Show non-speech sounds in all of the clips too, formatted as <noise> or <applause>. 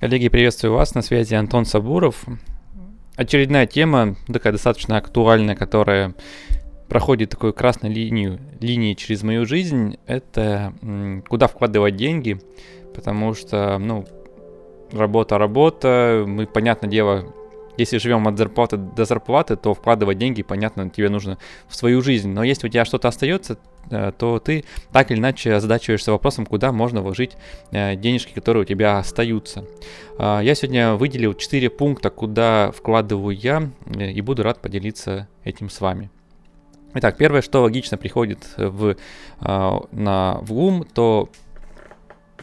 Коллеги, приветствую вас. На связи Антон Сабуров. Очередная тема, такая достаточно актуальная, которая проходит такую красную линию, линии через мою жизнь, это куда вкладывать деньги, потому что, ну, работа, работа, мы, понятное дело, если живем от зарплаты до зарплаты, то вкладывать деньги, понятно, тебе нужно в свою жизнь. Но если у тебя что-то остается, э, то ты так или иначе озадачиваешься вопросом, куда можно вложить э, денежки, которые у тебя остаются. А, я сегодня выделил 4 пункта, куда вкладываю я, э, и буду рад поделиться этим с вами. Итак, первое, что логично приходит в, на, в ум, то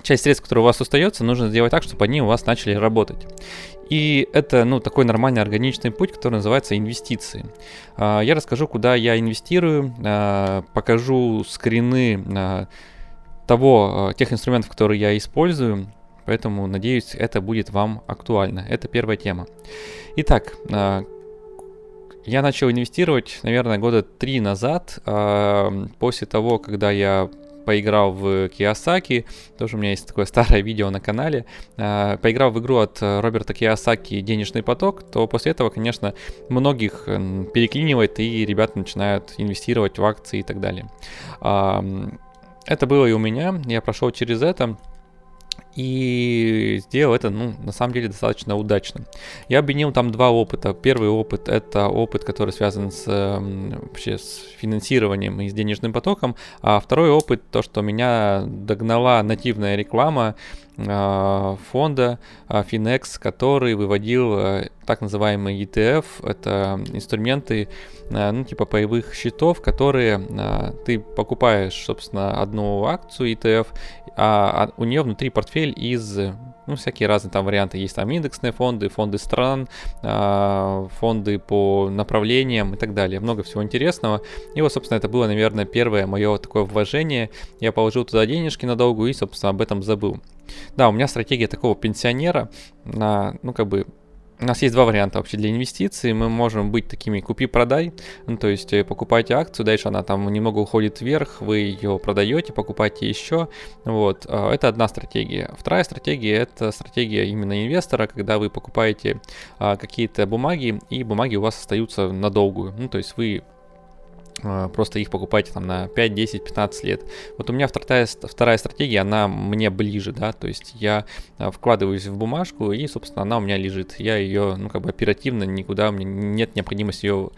часть средств, которые у вас остается, нужно сделать так, чтобы они у вас начали работать. И это, ну, такой нормальный органичный путь, который называется инвестиции. А, я расскажу, куда я инвестирую, а, покажу скрины а, того, тех инструментов, которые я использую, поэтому, надеюсь, это будет вам актуально. Это первая тема. Итак, я начал инвестировать, наверное, года три назад, после того, когда я поиграл в Киосаки, тоже у меня есть такое <laughs> старое видео на канале, а, поиграл в игру от Роберта Киосаки «Денежный поток», то после этого, конечно, многих переклинивает, и ребята начинают инвестировать в акции и так далее. Это было и у меня, я прошел через это, и сделал это, ну, на самом деле, достаточно удачно. Я объединил там два опыта. Первый опыт — это опыт, который связан с, вообще с финансированием и с денежным потоком, а второй опыт — то, что меня догнала нативная реклама фонда а, Finex, который выводил э, так называемый ETF. Это инструменты, ну, типа паевых счетов, которые ты покупаешь, собственно, одну акцию ETF, а у нее внутри портфель из ну, всякие разные там варианты. Есть там индексные фонды, фонды стран, а, фонды по направлениям и так далее. Много всего интересного. И вот, собственно, это было, наверное, первое мое такое вложение. Я положил туда денежки надолго и, собственно, об этом забыл. Да, у меня стратегия такого пенсионера на, ну, как бы, у нас есть два варианта вообще для инвестиций. Мы можем быть такими купи-продай, ну, то есть э, покупаете акцию, дальше она там немного уходит вверх, вы ее продаете, покупаете еще. Вот, а, это одна стратегия. Вторая стратегия это стратегия именно инвестора, когда вы покупаете а, какие-то бумаги, и бумаги у вас остаются надолгую. Ну, то есть вы просто их покупайте там на 5, 10, 15 лет. Вот у меня вторая, вторая стратегия, она мне ближе, да, то есть я а, вкладываюсь в бумажку и, собственно, она у меня лежит. Я ее, ну, как бы оперативно никуда, у меня нет необходимости ее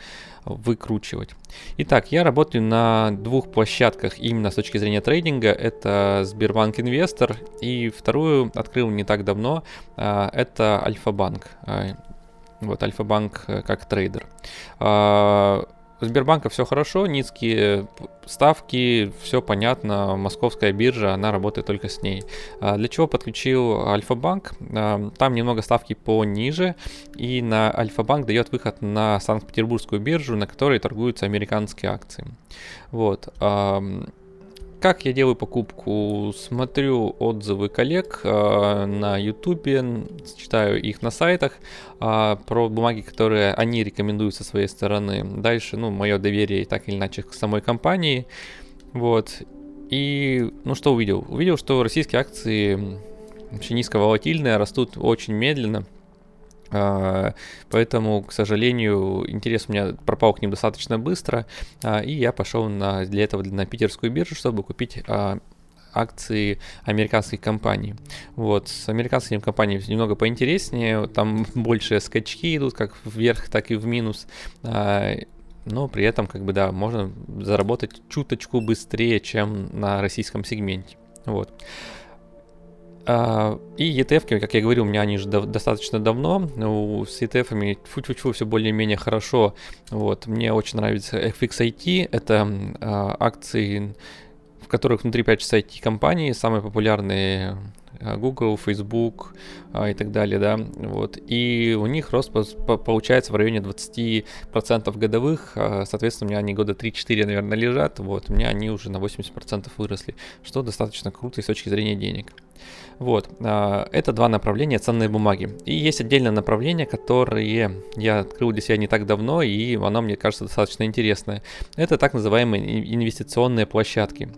выкручивать. Итак, я работаю на двух площадках именно с точки зрения трейдинга. Это Сбербанк Инвестор и вторую открыл не так давно. А, это Альфа-банк. Вот, Альфа-банк э, как трейдер. У Сбербанка все хорошо, низкие ставки, все понятно, московская биржа, она работает только с ней. А для чего подключил Альфа-банк? А, там немного ставки пониже, и на Альфа-банк дает выход на Санкт-Петербургскую биржу, на которой торгуются американские акции. Вот. Как я делаю покупку? Смотрю отзывы коллег э, на YouTube, читаю их на сайтах э, про бумаги, которые они рекомендуют со своей стороны. Дальше, ну, мое доверие так или иначе к самой компании. Вот. И, ну, что увидел? Увидел, что российские акции вообще низковолатильные, растут очень медленно. А, поэтому, к сожалению, интерес у меня пропал к ним достаточно быстро, а, и я пошел на, для этого на питерскую биржу, чтобы купить а, акции американских компаний. Вот, с американскими компаниями немного поинтереснее, там <laughs> больше скачки идут как вверх, так и в минус, но при этом, как бы, да, можно заработать чуточку быстрее, чем на российском сегменте. Вот. А, и ETF, как я говорил, у меня они же достаточно давно. С ETF фу-фу-фу все более-менее хорошо. Вот. Мне очень нравится FXIT. Это а, акции, в которых внутри 5 IT-компаний. Самые популярные Google, Facebook и так далее, да, вот, и у них рост получается в районе 20% годовых, соответственно, у меня они года 3-4, наверное, лежат, вот, у меня они уже на 80% выросли, что достаточно круто с точки зрения денег. Вот, а, это два направления ценные бумаги. И есть отдельное направление, которое я открыл для себя не так давно, и оно мне кажется достаточно интересное. Это так называемые инвестиционные площадки.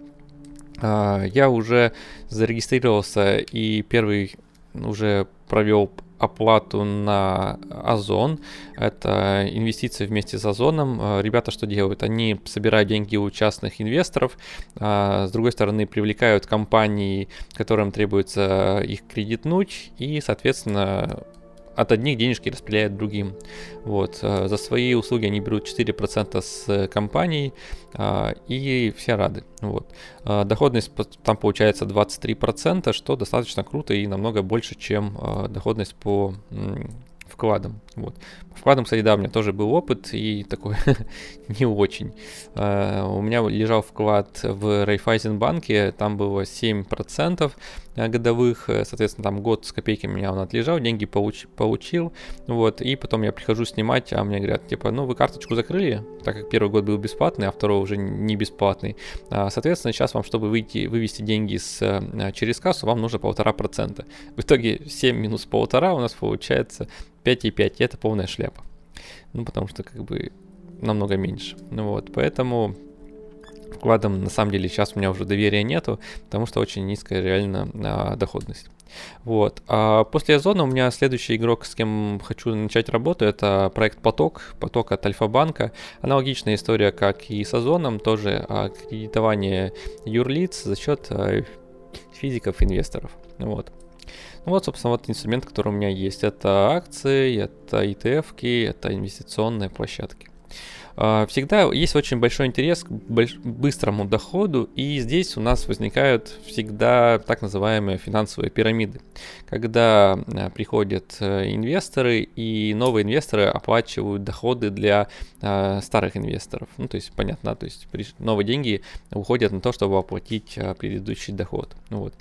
А, я уже зарегистрировался и первый уже провел оплату на Озон. Это инвестиции вместе с Озоном. Э, ребята что делают? Они собирают деньги у частных инвесторов, а с другой стороны привлекают компании, которым требуется их кредитнуть, и, соответственно, от одних денежки распределяют другим. Вот. Э, за свои услуги они берут 4% с компаний, а, и все рады. Вот. А, доходность там получается 23%, что достаточно круто и намного больше, чем а, доходность по вкладом. Вот. По вкладам, кстати, да, у меня тоже был опыт и такой <laughs> не очень. У меня лежал вклад в Райфайзенбанке, там было 7% годовых, соответственно, там год с копейками меня он отлежал, деньги получ, получил, вот, и потом я прихожу снимать, а мне говорят, типа, ну, вы карточку закрыли, так как первый год был бесплатный, а второй уже не бесплатный. Uh, соответственно, сейчас вам, чтобы выйти, вывести деньги с, uh, через кассу, вам нужно полтора процента. В итоге 7 минус полтора у нас получается 5,5, это полная шляпа. Ну, потому что как бы намного меньше. Ну вот, поэтому вкладом на самом деле сейчас у меня уже доверия нету, потому что очень низкая реально а, доходность. Вот. А после Озона у меня следующий игрок, с кем хочу начать работу, это проект Поток, Поток от Альфа-банка. Аналогичная история, как и с Озоном, тоже кредитование юрлиц за счет а, физиков-инвесторов. Вот. Ну вот, собственно, вот инструмент, который у меня есть. Это акции, это ETF, это инвестиционные площадки. А, всегда есть очень большой интерес к быстрому доходу, и здесь у нас возникают всегда так называемые финансовые пирамиды, когда а, приходят э, инвесторы, и новые инвесторы оплачивают доходы для а, старых инвесторов. Ну, то есть, понятно, то есть новые деньги уходят на то, чтобы оплатить предыдущий доход. Ну, вот.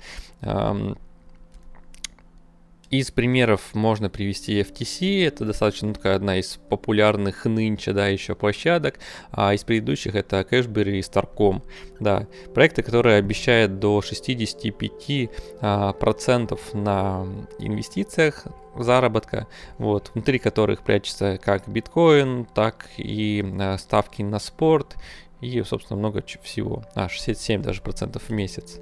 Из примеров можно привести FTC, это достаточно ну, такая одна из популярных нынче, да, еще площадок, а из предыдущих это Cashberry и Starcom, да, проекты, которые обещают до 65% а, процентов на инвестициях заработка, вот, внутри которых прячется как биткоин, так и а, ставки на спорт и, собственно, много всего. А, 67 даже процентов в месяц.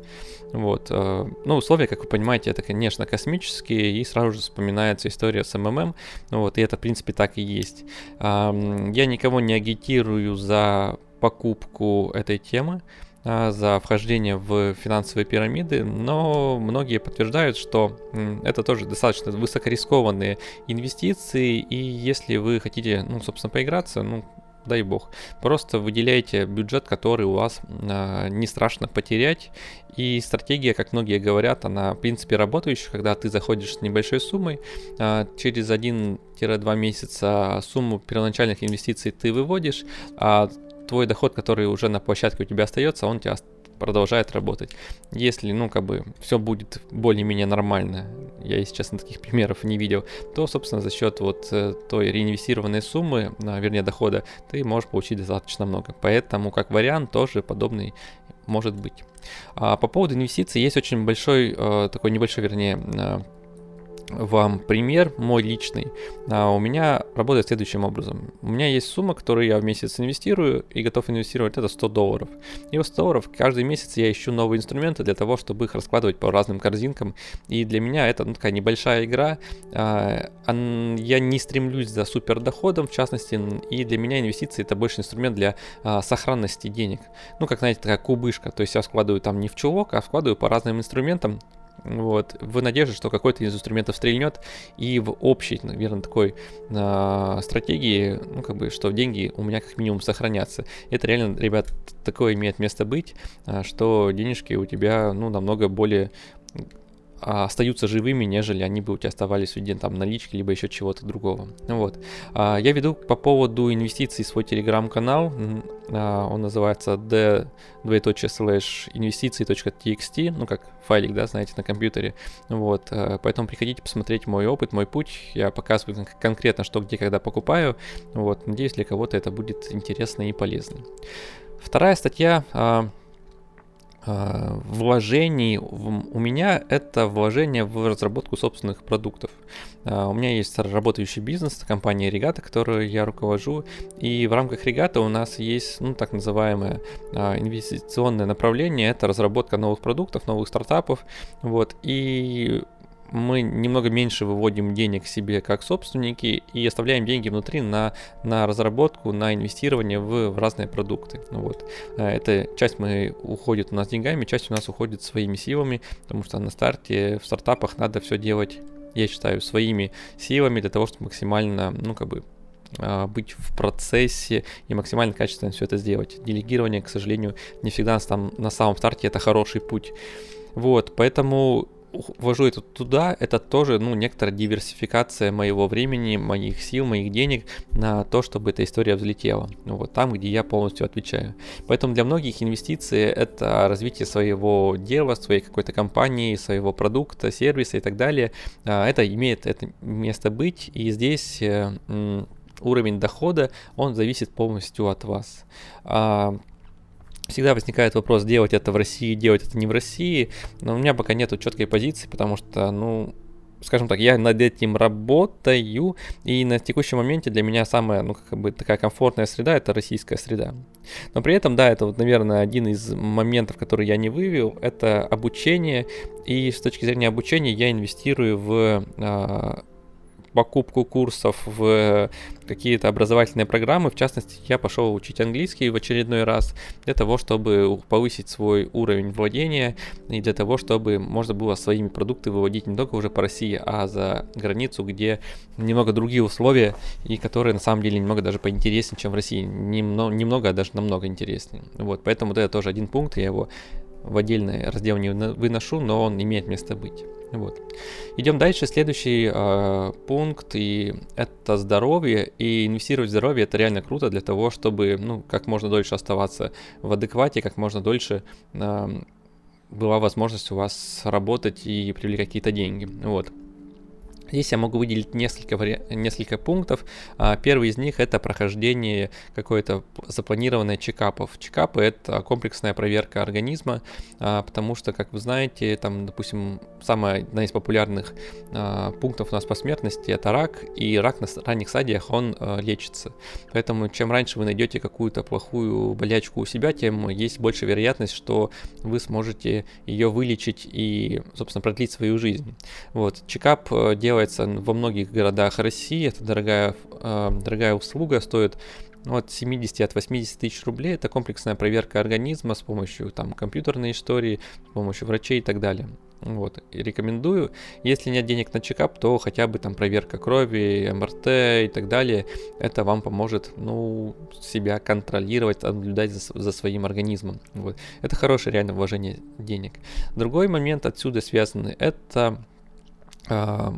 Вот. Э, ну, условия, как вы понимаете, это, конечно, космические, и сразу же вспоминается история с МММ, вот, и это, в принципе, так и есть. Я никого не агитирую за покупку этой темы, а, за вхождение в финансовые пирамиды, но многие подтверждают, что это тоже достаточно высокорискованные инвестиции, и если вы хотите, ну, собственно, поиграться, ну, дай бог. Просто выделяйте бюджет, который у вас э, не страшно потерять. И стратегия, как многие говорят, она в принципе работающая, когда ты заходишь с небольшой суммой, э, через 1-2 месяца сумму первоначальных инвестиций ты выводишь, а твой доход, который уже на площадке у тебя остается, он тебя продолжает работать. Если, ну, как бы, все будет более-менее нормально, я, если честно, таких <laughs> примеров не видел, то, собственно, за счет вот э, той реинвестированной суммы, вернее, дохода, ты можешь получить достаточно много. Поэтому, как вариант, тоже подобный может быть. А по поводу инвестиций есть очень большой, э, такой небольшой, вернее, э, вам пример мой личный. А у меня работает следующим образом. У меня есть сумма, которую я в месяц инвестирую и готов инвестировать, это 100 долларов. И у 100 долларов каждый месяц я ищу новые инструменты для того, чтобы их раскладывать по разным корзинкам. И для меня это ну, такая небольшая игра. А, я не стремлюсь за супер доходом, в частности, и для меня инвестиции это больше инструмент для а, сохранности денег. Ну, как, знаете, такая кубышка. То есть я складываю там не в чулок, а вкладываю по разным инструментам, вот, в надежде, что какой-то из инструментов стрельнет, и в общей, наверное, такой э, стратегии, ну, как бы, что деньги у меня как минимум сохранятся. Это реально, ребят, такое имеет место быть, э, что денежки у тебя, ну, намного более а, остаются живыми, нежели они бы у тебя оставались в виде там налички, либо еще чего-то другого. Вот. А, я веду по поводу инвестиций свой телеграм-канал, а, он называется d slash инвестиции.txt, ну как файлик, да, знаете, на компьютере. Вот, поэтому приходите посмотреть мой опыт, мой путь, я показываю конкретно, что где, когда покупаю. Вот, надеюсь, для кого-то это будет интересно и полезно. Вторая статья Э, вложений у меня это вложение в разработку собственных продуктов. Э, у меня есть работающий бизнес, компания Регата, которую я руковожу, и в рамках Регата у нас есть ну, так называемое э, инвестиционное направление, это разработка новых продуктов, новых стартапов, вот, и мы немного меньше выводим денег себе как собственники и оставляем деньги внутри на, на разработку, на инвестирование в, в разные продукты. Ну вот. Э, эта часть мы уходит у нас деньгами, часть у нас уходит своими силами, потому что на старте в стартапах надо все делать, я считаю, своими силами для того, чтобы максимально, ну, как бы а, быть в процессе и максимально качественно все это сделать. Делегирование, к сожалению, не всегда там на самом старте это хороший путь. Вот, поэтому ввожу это туда, это тоже, ну, некоторая диверсификация моего времени, моих сил, моих денег на то, чтобы эта история взлетела. Ну, вот там, где я полностью отвечаю. Поэтому для многих инвестиции это развитие своего дела, своей какой-то компании, своего продукта, сервиса и так далее. А, это имеет это место быть, и здесь э, уровень дохода, он зависит полностью от вас. А, всегда возникает вопрос, делать это в России, делать это не в России, но у меня пока нету четкой позиции, потому что, ну, скажем так, я над этим работаю, и на текущем моменте для меня самая, ну, как бы такая комфортная среда — это российская среда. Но при этом, да, это вот, наверное, один из моментов, который я не вывел, это обучение, и с точки зрения обучения я инвестирую в а, покупку курсов в какие-то образовательные программы. В частности, я пошел учить английский в очередной раз для того, чтобы повысить свой уровень владения и для того, чтобы можно было своими продукты выводить не только уже по России, а за границу, где немного другие условия и которые на самом деле немного даже поинтереснее, чем в России. Немного, немного а даже намного интереснее. Вот, поэтому это тоже один пункт, я его в отдельный раздел не выношу, но он имеет место быть. Вот. Идем дальше. Следующий э, пункт, и это здоровье. И инвестировать в здоровье это реально круто для того, чтобы ну, как можно дольше оставаться в адеквате, как можно дольше э, была возможность у вас работать и привлекать какие-то деньги. Вот. Здесь я могу выделить несколько, несколько пунктов. А, первый из них это прохождение какой-то запланированной чекапов. Чекапы это комплексная проверка организма, а, потому что, как вы знаете, там, допустим, самая одна из популярных а, пунктов у нас по смертности это рак, и рак на ранних стадиях он лечится. Поэтому чем раньше вы найдете какую-то плохую болячку у себя, тем есть больше вероятность, что вы сможете ее вылечить и, собственно, продлить свою жизнь. Вот, чекап э, делает делается во многих городах России. Это дорогая, э, дорогая услуга, стоит ну, от 70 от 80 тысяч рублей. Это комплексная проверка организма с помощью там, компьютерной истории, с помощью врачей и так далее. Вот, и рекомендую. Если нет денег на чекап, то хотя бы там проверка крови, МРТ и так далее. Это вам поможет, ну, себя контролировать, наблюдать за, за своим организмом. Вот. Это хорошее реально вложение денег. Другой момент отсюда связанный, это э,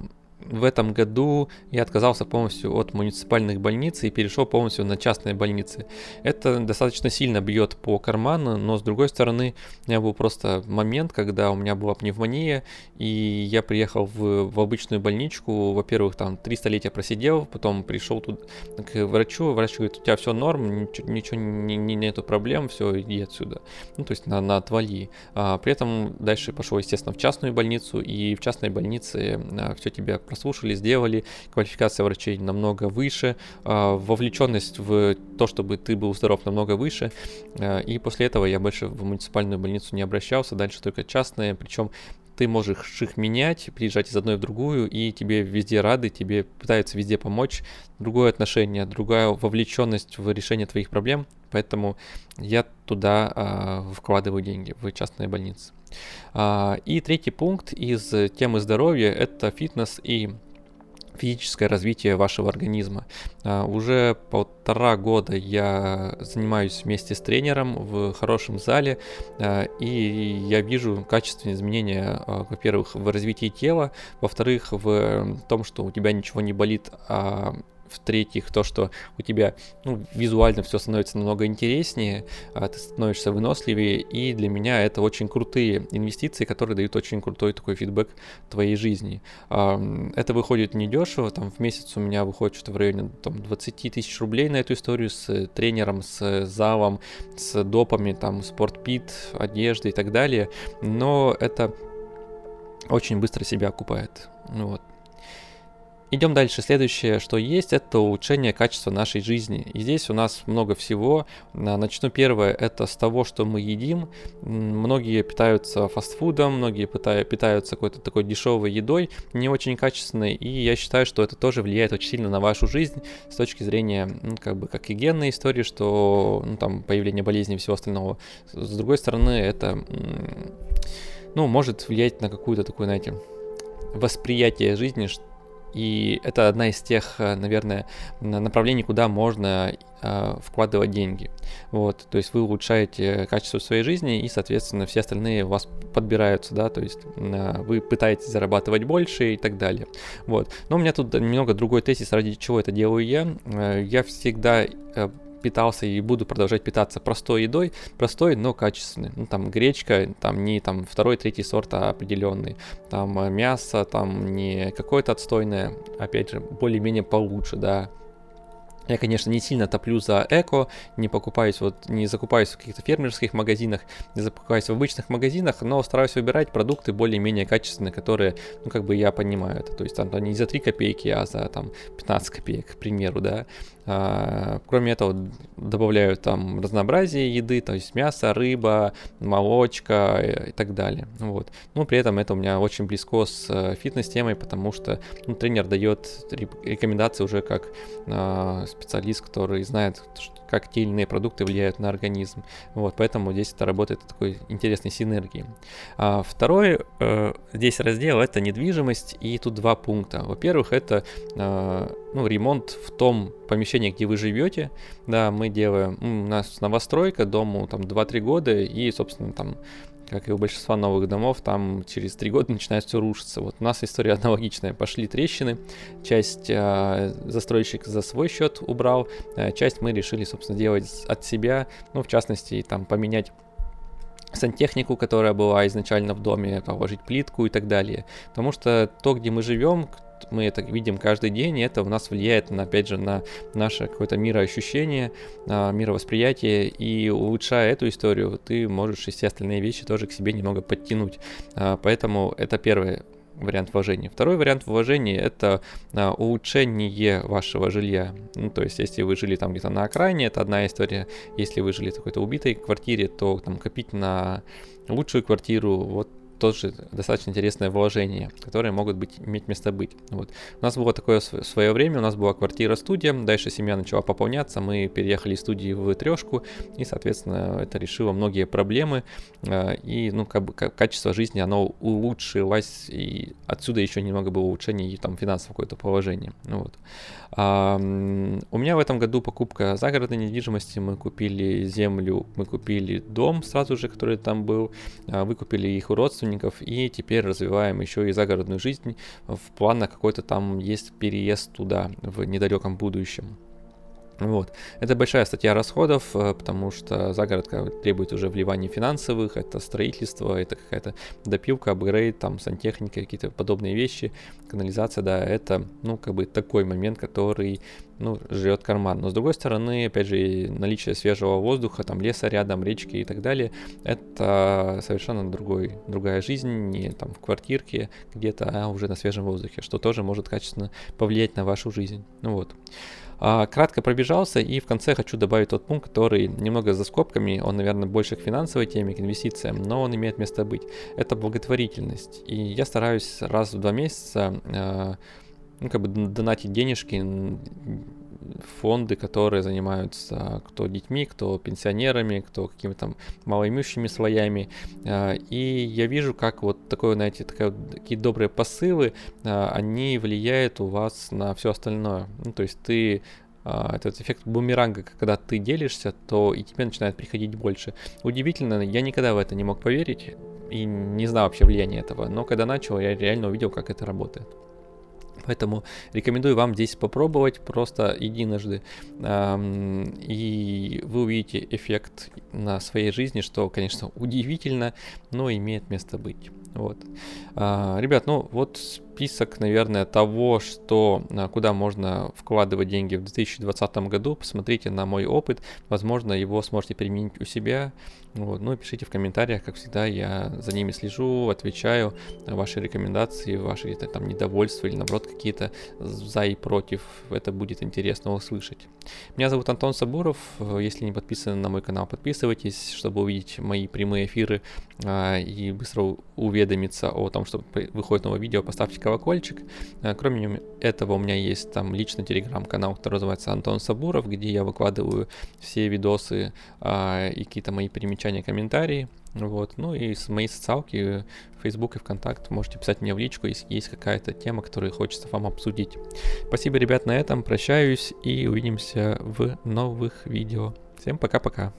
в этом году я отказался полностью от муниципальных больниц и перешел полностью на частные больницы. Это достаточно сильно бьет по карману, но с другой стороны, у меня был просто момент, когда у меня была пневмония, и я приехал в, в обычную больничку. Во-первых, там 300 лет я просидел, потом пришел тут к врачу, врач говорит, у тебя все норм, ничего, ничего не, не, нету проблем, все, иди отсюда. Ну, то есть на, на отвали. А, при этом дальше пошел, естественно, в частную больницу, и в частной больнице а, все тебе прослушали, сделали, квалификация врачей намного выше, а, вовлеченность в то, чтобы ты был здоров, намного выше, а, и после этого я больше в муниципальную больницу не обращался, дальше только частные, причем ты можешь их менять, приезжать из одной в другую, и тебе везде рады, тебе пытаются везде помочь. Другое отношение, другая вовлеченность в решение твоих проблем, поэтому я туда э, вкладываю деньги, в частные больницы. А, и третий пункт из темы здоровья – это фитнес и физическое развитие вашего организма. А, уже полтора года я занимаюсь вместе с тренером в хорошем зале, а, и я вижу качественные изменения, во-первых, в развитии тела, во-вторых, в том, что у тебя ничего не болит, а в-третьих, то, что у тебя ну, визуально все становится намного интереснее, а ты становишься выносливее, и для меня это очень крутые инвестиции, которые дают очень крутой такой фидбэк твоей жизни. Это выходит недешево, там в месяц у меня выходит что-то в районе там, 20 тысяч рублей на эту историю с тренером, с залом, с допами, там, спортпит, одежды и так далее, но это очень быстро себя окупает. Вот. Идем дальше. Следующее, что есть, это улучшение качества нашей жизни. И здесь у нас много всего. Начну первое, это с того, что мы едим. Многие питаются фастфудом, многие питаются какой-то такой дешевой едой, не очень качественной. И я считаю, что это тоже влияет очень сильно на вашу жизнь с точки зрения, ну, как бы, как и генной истории, что, ну, там, появление болезней и всего остального. С другой стороны, это, ну, может влиять на какую-то такую, знаете, восприятие жизни, и это одна из тех, э, наверное, направлений, куда можно э, вкладывать деньги. Вот, то есть вы улучшаете качество своей жизни, и, соответственно, все остальные у вас подбираются, да, то есть э, вы пытаетесь зарабатывать больше и так далее. Вот. Но у меня тут немного другой тезис, ради чего это делаю я. Э, я всегда э, питался и буду продолжать питаться простой едой, простой, но качественной. Ну, там гречка, там не там второй, третий сорт, а определенный. Там э, мясо, там не какое-то отстойное, опять же, более-менее получше, да, я, конечно, не сильно топлю за эко, не покупаюсь, вот, не закупаюсь в каких-то фермерских магазинах, не закупаюсь в обычных магазинах, но стараюсь выбирать продукты более-менее качественные, которые, ну, как бы я понимаю это. То есть там не за 3 копейки, а за там 15 копеек, к примеру, да. А, кроме этого, добавляю там разнообразие еды, то есть мясо, рыба, молочка и так далее. Вот. Но при этом это у меня очень близко с э, фитнес-темой, потому что ну, тренер дает рекомендации уже как э, специалист, который знает, как те или иные продукты влияют на организм. Вот, поэтому здесь это работает такой интересной синергии. А второй э, здесь раздел это недвижимость, и тут два пункта. Во-первых, это э, ну, ремонт в том помещении, где вы живете. Да, мы делаем, у нас новостройка, дому там 2-3 года, и, собственно, там как и у большинства новых домов, там через три года начинает все рушиться. Вот у нас история <laughs> аналогичная. Пошли трещины, часть э, застройщик за свой счет убрал, э, часть мы решили, собственно, делать от себя, ну, в частности, там, поменять сантехнику, которая была изначально в доме, положить плитку и так далее. Потому что то, где мы живем, мы это видим каждый день, и это у нас влияет, на, опять же, на наше какое-то мироощущение, на мировосприятие, и улучшая эту историю, ты можешь и все остальные вещи тоже к себе немного подтянуть. А, поэтому это первое вариант вложения. Второй вариант вложения это а, улучшение вашего жилья. Ну, то есть, если вы жили там где-то на окраине, это одна история. Если вы жили в какой-то убитой квартире, то там копить на лучшую квартиру, вот тоже достаточно интересное вложение, которые могут быть, иметь место быть. Вот. У нас было такое свое время, у нас была квартира-студия, дальше семья начала пополняться, мы переехали из студии в трешку, и, соответственно, это решило многие проблемы, а, и, ну, как бы качество жизни, оно улучшилось, и отсюда еще немного было улучшение и там финансовое какое-то положение. Вот. У меня в этом году покупка загородной недвижимости, мы купили землю, мы купили дом сразу же, который там был, а, выкупили их у родственников, и теперь развиваем еще и загородную жизнь. В планах какой-то там есть переезд туда в недалеком будущем. Вот. Это большая статья расходов, э, потому что загородка требует уже вливания финансовых, это строительство, это какая-то допилка, апгрейд, там сантехника, какие-то подобные вещи, канализация, да, это, ну, как бы такой момент, который, ну, жрет карман. Но с другой стороны, опять же, наличие свежего воздуха, там леса рядом, речки и так далее, это совершенно другой, другая жизнь, не там в квартирке где-то, а уже на свежем воздухе, что тоже может качественно повлиять на вашу жизнь. Ну вот. А, кратко пробежался и в конце хочу добавить тот пункт, который немного за скобками, он, наверное, больше к финансовой теме, к инвестициям, но он имеет место быть. Это благотворительность. И я стараюсь раз в два месяца а, ну, как бы донатить денежки фонды, которые занимаются кто детьми, кто пенсионерами, кто какими-то там малоимущими слоями. А, и я вижу, как вот такое, знаете, такое, такие добрые посылы, а, они влияют у вас на все остальное. Ну, то есть ты а, этот эффект бумеранга, когда ты делишься, то и тебе начинает приходить больше. Удивительно, я никогда в это не мог поверить и не знал вообще влияния этого, но когда начал, я реально увидел, как это работает. Поэтому рекомендую вам здесь попробовать просто единожды, и вы увидите эффект на своей жизни, что, конечно, удивительно, но имеет место быть. Вот. А, ребят, ну вот список, наверное, того, что, а, куда можно вкладывать деньги в 2020 году. Посмотрите на мой опыт, возможно, его сможете применить у себя. Вот. Ну и пишите в комментариях, как всегда, я за ними слежу, отвечаю на ваши рекомендации, ваши там недовольства или наоборот какие-то за и против. Это будет интересно услышать. Меня зовут Антон Сабуров. Если не подписаны на мой канал, подписывайтесь, чтобы увидеть мои прямые эфиры а, и быстро уведомиться о том, что выходит новое видео, поставьте колокольчик. А, кроме этого, у меня есть там личный телеграм-канал, который называется Антон Сабуров, где я выкладываю все видосы а, и какие-то мои примечания, комментарии. Вот. Ну и с моей социалки, Facebook и ВКонтакт, можете писать мне в личку, если есть какая-то тема, которую хочется вам обсудить. Спасибо, ребят, на этом. Прощаюсь и увидимся в новых видео. Всем пока-пока.